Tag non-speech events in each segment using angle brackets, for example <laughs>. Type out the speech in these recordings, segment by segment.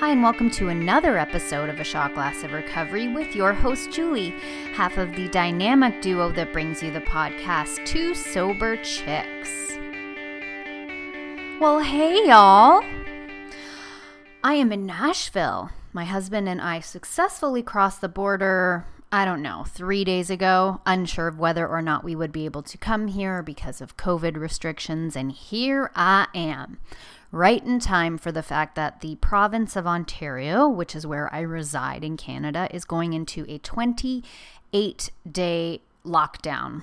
Hi, and welcome to another episode of A Shot Glass of Recovery with your host, Julie, half of the dynamic duo that brings you the podcast, Two Sober Chicks. Well, hey, y'all. I am in Nashville. My husband and I successfully crossed the border, I don't know, three days ago, unsure of whether or not we would be able to come here because of COVID restrictions, and here I am right in time for the fact that the province of Ontario, which is where I reside in Canada, is going into a 28 day lockdown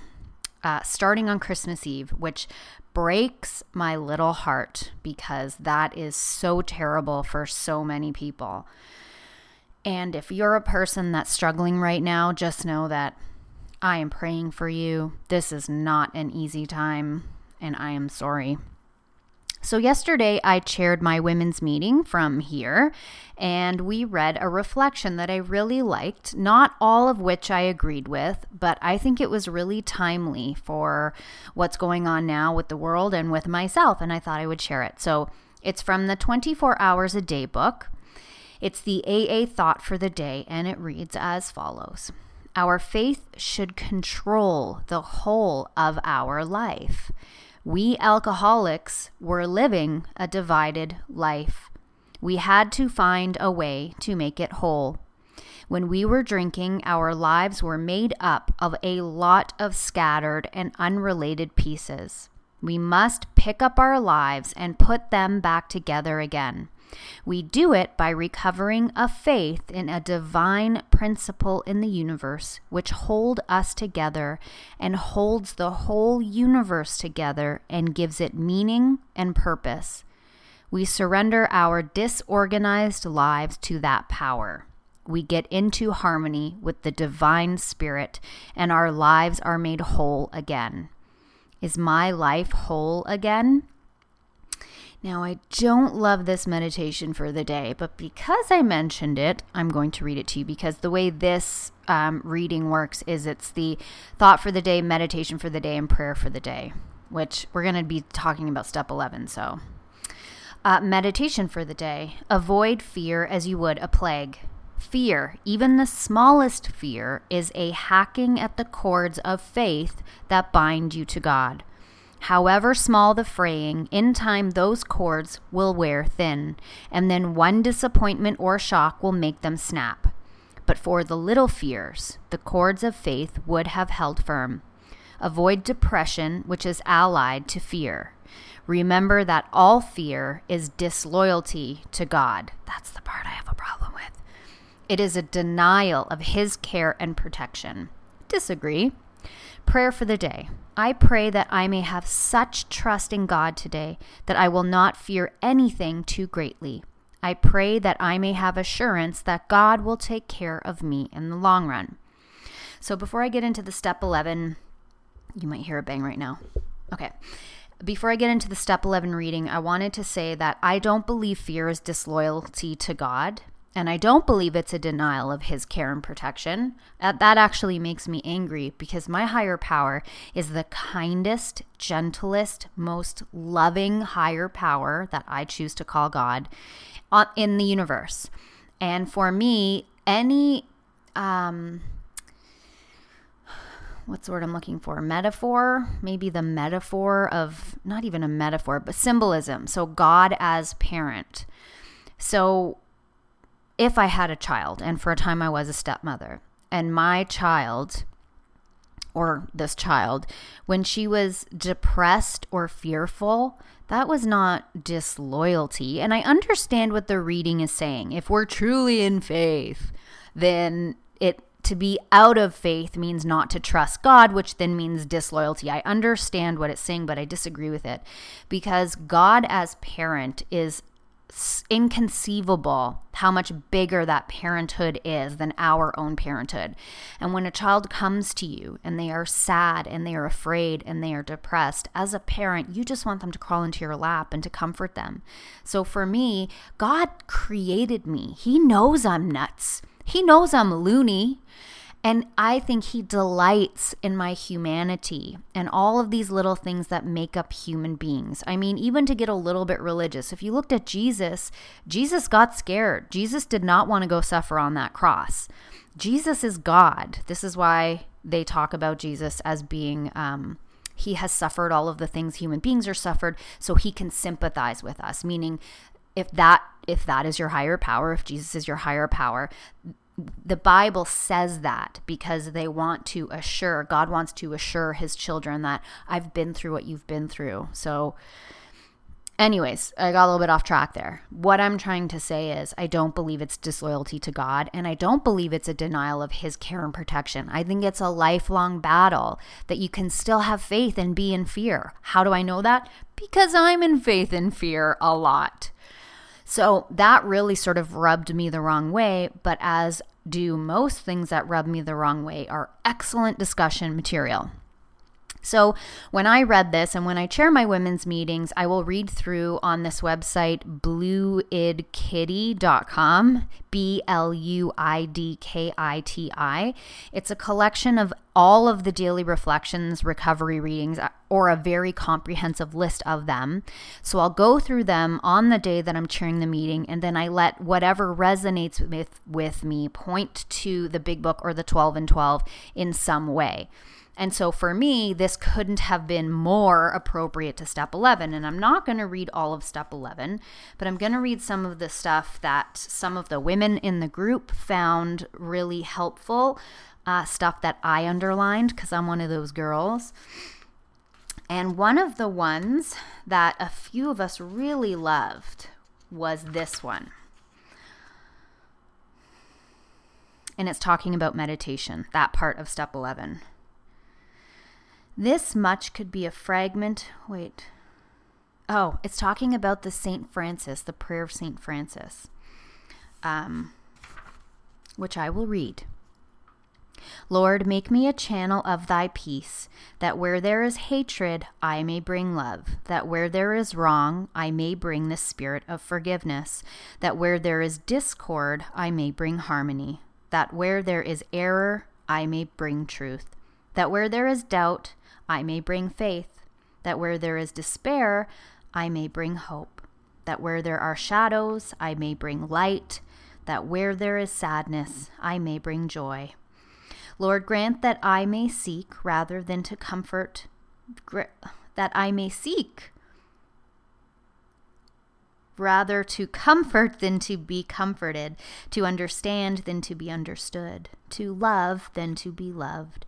uh, starting on Christmas Eve, which breaks my little heart because that is so terrible for so many people. And if you're a person that's struggling right now, just know that I am praying for you. This is not an easy time, and I am sorry. So, yesterday I chaired my women's meeting from here, and we read a reflection that I really liked, not all of which I agreed with, but I think it was really timely for what's going on now with the world and with myself, and I thought I would share it. So, it's from the 24 Hours a Day book. It's the AA thought for the day, and it reads as follows Our faith should control the whole of our life. We alcoholics were living a divided life. We had to find a way to make it whole. When we were drinking, our lives were made up of a lot of scattered and unrelated pieces. We must pick up our lives and put them back together again. We do it by recovering a faith in a divine principle in the universe which hold us together and holds the whole universe together and gives it meaning and purpose. We surrender our disorganized lives to that power. We get into harmony with the divine spirit and our lives are made whole again. Is my life whole again? Now, I don't love this meditation for the day, but because I mentioned it, I'm going to read it to you because the way this um, reading works is it's the thought for the day, meditation for the day, and prayer for the day, which we're going to be talking about step 11. So, uh, meditation for the day avoid fear as you would a plague. Fear, even the smallest fear, is a hacking at the cords of faith that bind you to God. However small the fraying, in time those cords will wear thin, and then one disappointment or shock will make them snap. But for the little fears, the cords of faith would have held firm. Avoid depression, which is allied to fear. Remember that all fear is disloyalty to God. That's the part I have a problem with. It is a denial of His care and protection. Disagree. Prayer for the day. I pray that I may have such trust in God today that I will not fear anything too greatly. I pray that I may have assurance that God will take care of me in the long run. So before I get into the step 11, you might hear a bang right now. Okay. Before I get into the step 11 reading, I wanted to say that I don't believe fear is disloyalty to God. And I don't believe it's a denial of his care and protection. That, that actually makes me angry because my higher power is the kindest, gentlest, most loving higher power that I choose to call God in the universe. And for me, any um, what's the word I'm looking for? Metaphor, maybe the metaphor of not even a metaphor, but symbolism. So God as parent. So if I had a child, and for a time I was a stepmother, and my child, or this child, when she was depressed or fearful, that was not disloyalty. And I understand what the reading is saying. If we're truly in faith, then it to be out of faith means not to trust God, which then means disloyalty. I understand what it's saying, but I disagree with it because God as parent is inconceivable how much bigger that parenthood is than our own parenthood. And when a child comes to you and they are sad and they are afraid and they are depressed, as a parent, you just want them to crawl into your lap and to comfort them. So for me, God created me. He knows I'm nuts. He knows I'm loony. And I think he delights in my humanity and all of these little things that make up human beings. I mean, even to get a little bit religious, if you looked at Jesus, Jesus got scared. Jesus did not want to go suffer on that cross. Jesus is God. This is why they talk about Jesus as being. Um, he has suffered all of the things human beings are suffered so he can sympathize with us meaning if that if that is your higher power if jesus is your higher power the Bible says that because they want to assure, God wants to assure his children that I've been through what you've been through. So, anyways, I got a little bit off track there. What I'm trying to say is, I don't believe it's disloyalty to God, and I don't believe it's a denial of his care and protection. I think it's a lifelong battle that you can still have faith and be in fear. How do I know that? Because I'm in faith and fear a lot. So that really sort of rubbed me the wrong way. But as do most things that rub me the wrong way, are excellent discussion material. So, when I read this and when I chair my women's meetings, I will read through on this website, bluidkiti.com, B L U I D K I T I. It's a collection of all of the daily reflections, recovery readings, uh, or a very comprehensive list of them. So I'll go through them on the day that I'm chairing the meeting, and then I let whatever resonates with, with me point to the big book or the 12 and 12 in some way. And so for me, this couldn't have been more appropriate to step 11. And I'm not going to read all of step 11, but I'm going to read some of the stuff that some of the women in the group found really helpful, uh, stuff that I underlined because I'm one of those girls. And one of the ones that a few of us really loved was this one. And it's talking about meditation, that part of step 11. This much could be a fragment. Wait. Oh, it's talking about the St. Francis, the prayer of St. Francis, um, which I will read. Lord, make me a channel of thy peace, that where there is hatred, I may bring love, that where there is wrong, I may bring the spirit of forgiveness, that where there is discord, I may bring harmony, that where there is error, I may bring truth, that where there is doubt, I may bring faith, that where there is despair, I may bring hope, that where there are shadows, I may bring light, that where there is sadness, I may bring joy. Lord, grant that I may seek rather than to comfort, that I may seek rather to comfort than to be comforted, to understand than to be understood, to love than to be loved,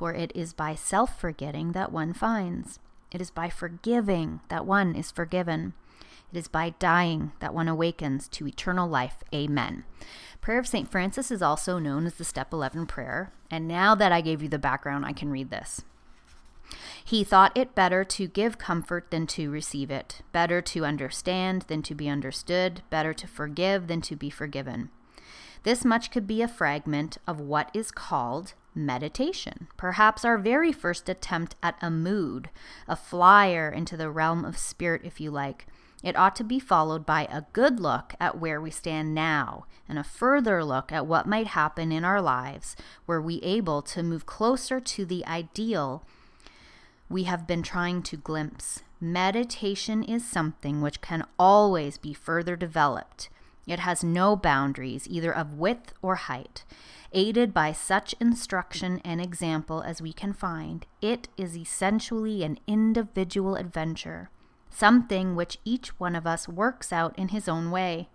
for it is by self forgetting that one finds. It is by forgiving that one is forgiven. It is by dying that one awakens to eternal life. Amen. Prayer of St. Francis is also known as the Step 11 prayer. And now that I gave you the background, I can read this. He thought it better to give comfort than to receive it, better to understand than to be understood, better to forgive than to be forgiven. This much could be a fragment of what is called meditation, perhaps our very first attempt at a mood, a flyer into the realm of spirit, if you like. It ought to be followed by a good look at where we stand now and a further look at what might happen in our lives were we able to move closer to the ideal we have been trying to glimpse. Meditation is something which can always be further developed. It has no boundaries, either of width or height. Aided by such instruction and example as we can find, it is essentially an individual adventure, something which each one of us works out in his own way.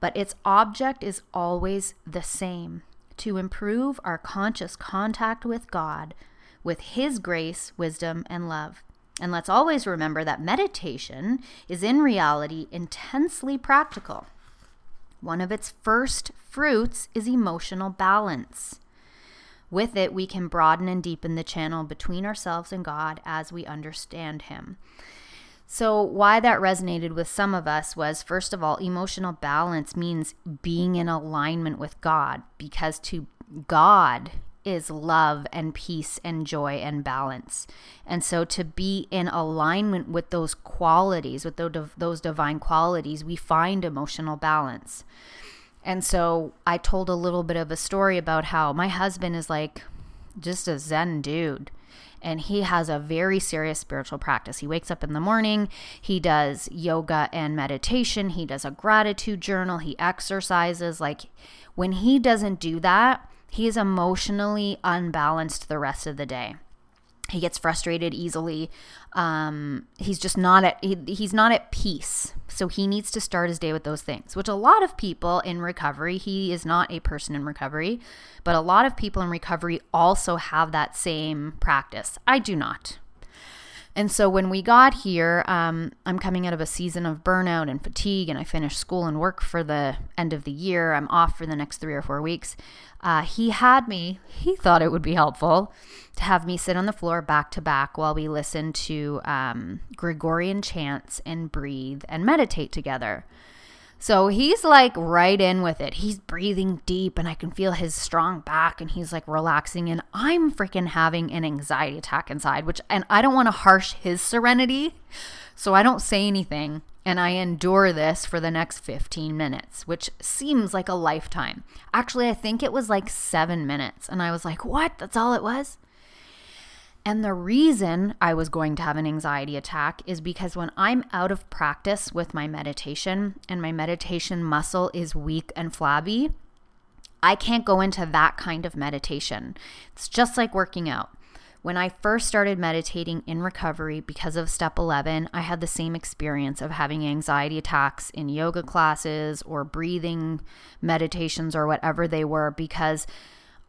But its object is always the same to improve our conscious contact with God, with His grace, wisdom, and love. And let's always remember that meditation is in reality intensely practical. One of its first fruits is emotional balance. With it, we can broaden and deepen the channel between ourselves and God as we understand Him. So, why that resonated with some of us was first of all, emotional balance means being in alignment with God because to God is love and peace and joy and balance. And so to be in alignment with those qualities, with those divine qualities, we find emotional balance. And so I told a little bit of a story about how my husband is like just a Zen dude. And he has a very serious spiritual practice. He wakes up in the morning, he does yoga and meditation, he does a gratitude journal, he exercises. Like when he doesn't do that, he is emotionally unbalanced the rest of the day. He gets frustrated easily. Um, he's just not at he, he's not at peace. So he needs to start his day with those things which a lot of people in recovery he is not a person in recovery but a lot of people in recovery also have that same practice. I do not and so when we got here, um, I'm coming out of a season of burnout and fatigue, and I finished school and work for the end of the year. I'm off for the next three or four weeks. Uh, he had me, he thought it would be helpful to have me sit on the floor back to back while we listen to um, Gregorian chants and breathe and meditate together. So he's like right in with it. He's breathing deep and I can feel his strong back and he's like relaxing and I'm freaking having an anxiety attack inside, which and I don't want to harsh his serenity. So I don't say anything and I endure this for the next 15 minutes, which seems like a lifetime. Actually, I think it was like 7 minutes and I was like, "What? That's all it was?" And the reason I was going to have an anxiety attack is because when I'm out of practice with my meditation and my meditation muscle is weak and flabby, I can't go into that kind of meditation. It's just like working out. When I first started meditating in recovery because of step 11, I had the same experience of having anxiety attacks in yoga classes or breathing meditations or whatever they were because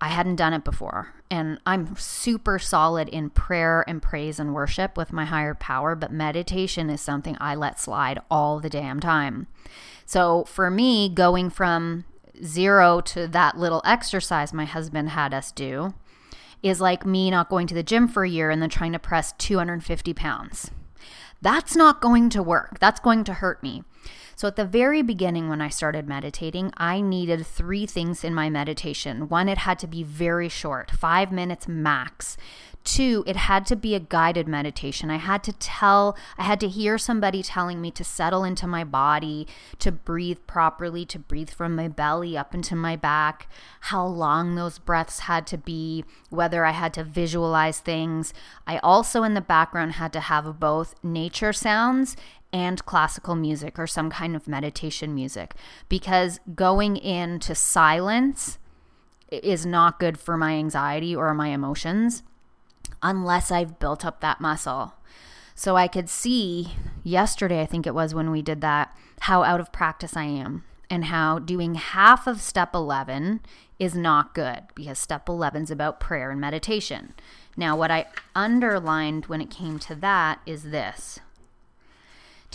I hadn't done it before. And I'm super solid in prayer and praise and worship with my higher power, but meditation is something I let slide all the damn time. So for me, going from zero to that little exercise my husband had us do is like me not going to the gym for a year and then trying to press 250 pounds. That's not going to work. That's going to hurt me. So, at the very beginning, when I started meditating, I needed three things in my meditation. One, it had to be very short, five minutes max. Two, it had to be a guided meditation. I had to tell, I had to hear somebody telling me to settle into my body, to breathe properly, to breathe from my belly up into my back, how long those breaths had to be, whether I had to visualize things. I also, in the background, had to have both nature sounds and classical music or some kind of meditation music because going into silence is not good for my anxiety or my emotions unless I've built up that muscle. So I could see yesterday, I think it was when we did that, how out of practice I am and how doing half of step 11 is not good because step 11 is about prayer and meditation. Now, what I underlined when it came to that is this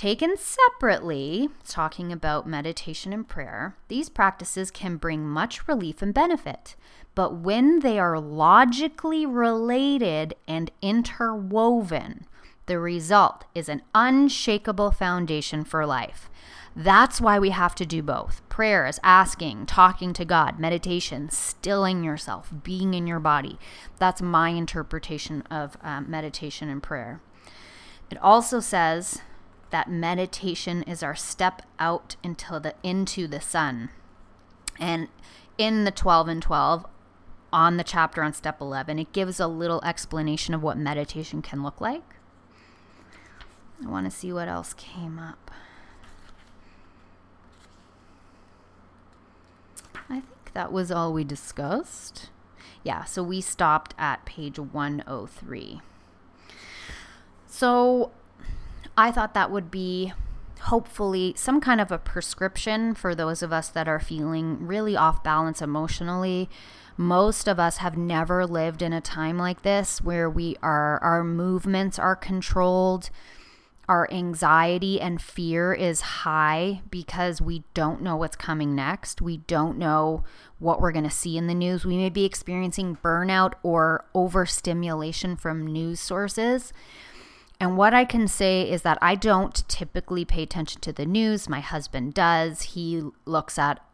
Taken separately, talking about meditation and prayer, these practices can bring much relief and benefit. But when they are logically related and interwoven, the result is an unshakable foundation for life. That's why we have to do both prayers, asking, talking to God, meditation, stilling yourself, being in your body. That's my interpretation of um, meditation and prayer. It also says that meditation is our step out into the into the sun. And in the 12 and 12 on the chapter on step 11, it gives a little explanation of what meditation can look like. I want to see what else came up. I think that was all we discussed. Yeah, so we stopped at page 103. So I thought that would be hopefully some kind of a prescription for those of us that are feeling really off balance emotionally. Most of us have never lived in a time like this where we are our movements are controlled. Our anxiety and fear is high because we don't know what's coming next. We don't know what we're going to see in the news. We may be experiencing burnout or overstimulation from news sources. And what I can say is that I don't typically pay attention to the news. My husband does. He looks at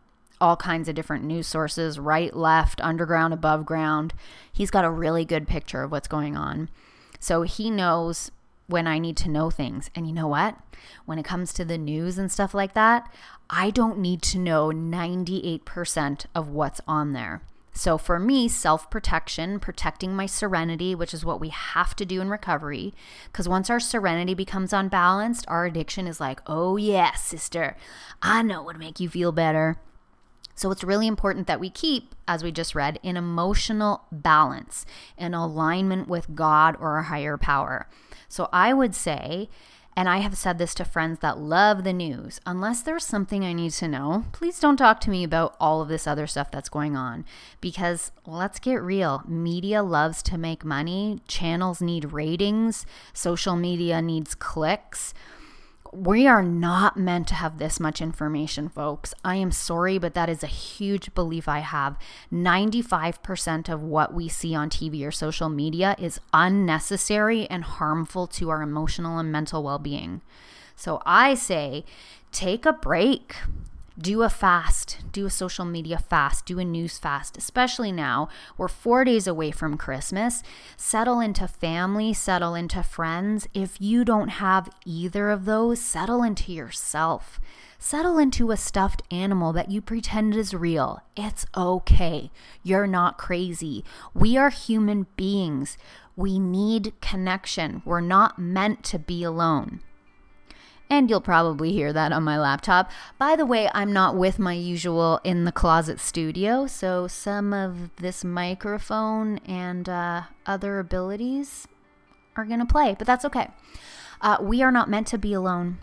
all kinds of different news sources right, left, underground, above ground. He's got a really good picture of what's going on. So he knows when I need to know things. And you know what? When it comes to the news and stuff like that, I don't need to know 98% of what's on there. So for me, self protection, protecting my serenity, which is what we have to do in recovery, because once our serenity becomes unbalanced, our addiction is like, oh, yeah, sister, I know what make you feel better. So it's really important that we keep, as we just read, in emotional balance, in alignment with God or a higher power. So I would say, and I have said this to friends that love the news. Unless there's something I need to know, please don't talk to me about all of this other stuff that's going on. Because let's get real. Media loves to make money, channels need ratings, social media needs clicks we are not meant to have this much information, folks. I am sorry, but that is a huge belief I have. 95% of what we see on TV or social media is unnecessary and harmful to our emotional and mental well being. So I say take a break do a fast, do a social media fast, do a news fast, especially now. We're four days away from Christmas. Settle into family, settle into friends. If you don't have either of those, settle into yourself. Settle into a stuffed animal that you pretend is real. It's okay. You're not crazy. We are human beings. We need connection. We're not meant to be alone and you'll probably hear that on my laptop. By the way, I'm not with my usual in the closet studio, so some of this microphone and uh, other abilities are going to play, but that's okay. Uh, we are not meant to be alone.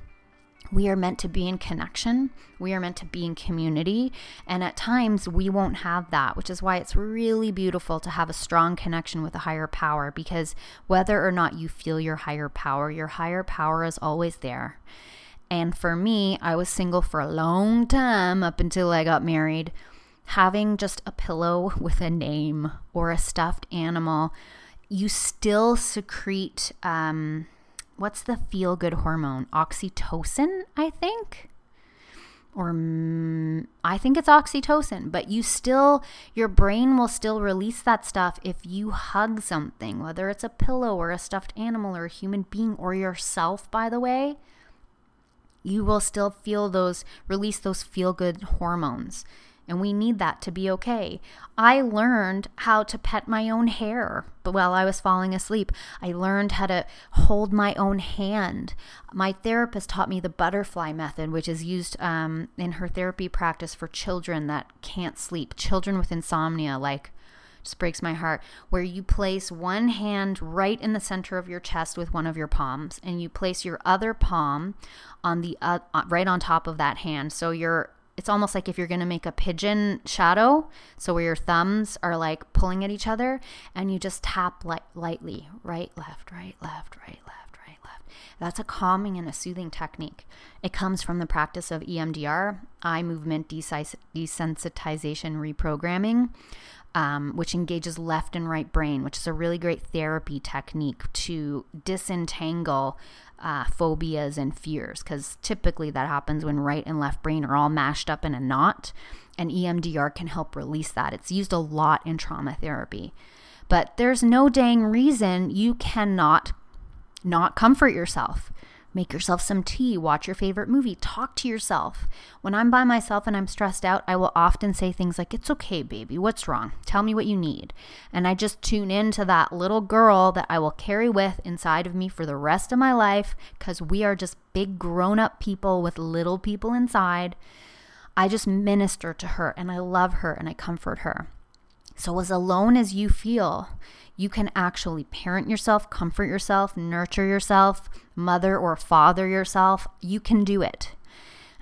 We are meant to be in connection. We are meant to be in community. And at times we won't have that, which is why it's really beautiful to have a strong connection with a higher power because whether or not you feel your higher power, your higher power is always there. And for me, I was single for a long time up until I got married. Having just a pillow <laughs> with a name or a stuffed animal, you still secrete um, what's the feel good hormone? Oxytocin, I think. Or mm, I think it's oxytocin, but you still, your brain will still release that stuff if you hug something, whether it's a pillow or a stuffed animal or a human being or yourself, by the way. You will still feel those, release those feel good hormones and we need that to be okay. I learned how to pet my own hair while I was falling asleep. I learned how to hold my own hand. My therapist taught me the butterfly method, which is used um, in her therapy practice for children that can't sleep, children with insomnia, like just breaks my heart, where you place one hand right in the center of your chest with one of your palms, and you place your other palm on the uh, right on top of that hand. So your it's almost like if you're going to make a pigeon shadow, so where your thumbs are like pulling at each other, and you just tap light, lightly, right, left, right, left, right, left, right, left. That's a calming and a soothing technique. It comes from the practice of EMDR, eye movement desensitization reprogramming. Um, which engages left and right brain, which is a really great therapy technique to disentangle uh, phobias and fears because typically that happens when right and left brain are all mashed up in a knot and EMDR can help release that. It's used a lot in trauma therapy. But there's no dang reason you cannot not comfort yourself. Make yourself some tea, watch your favorite movie, talk to yourself. When I'm by myself and I'm stressed out, I will often say things like, It's okay, baby. What's wrong? Tell me what you need. And I just tune into that little girl that I will carry with inside of me for the rest of my life because we are just big grown up people with little people inside. I just minister to her and I love her and I comfort her. So, as alone as you feel, you can actually parent yourself, comfort yourself, nurture yourself, mother or father yourself. You can do it.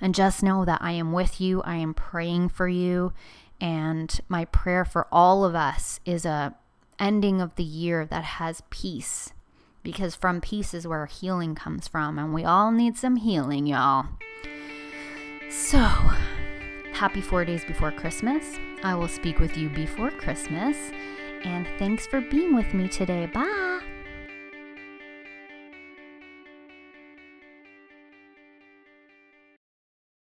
And just know that I am with you. I am praying for you. And my prayer for all of us is a ending of the year that has peace. Because from peace is where healing comes from. And we all need some healing, y'all. So, happy four days before Christmas. I will speak with you before Christmas. And thanks for being with me today. Bye.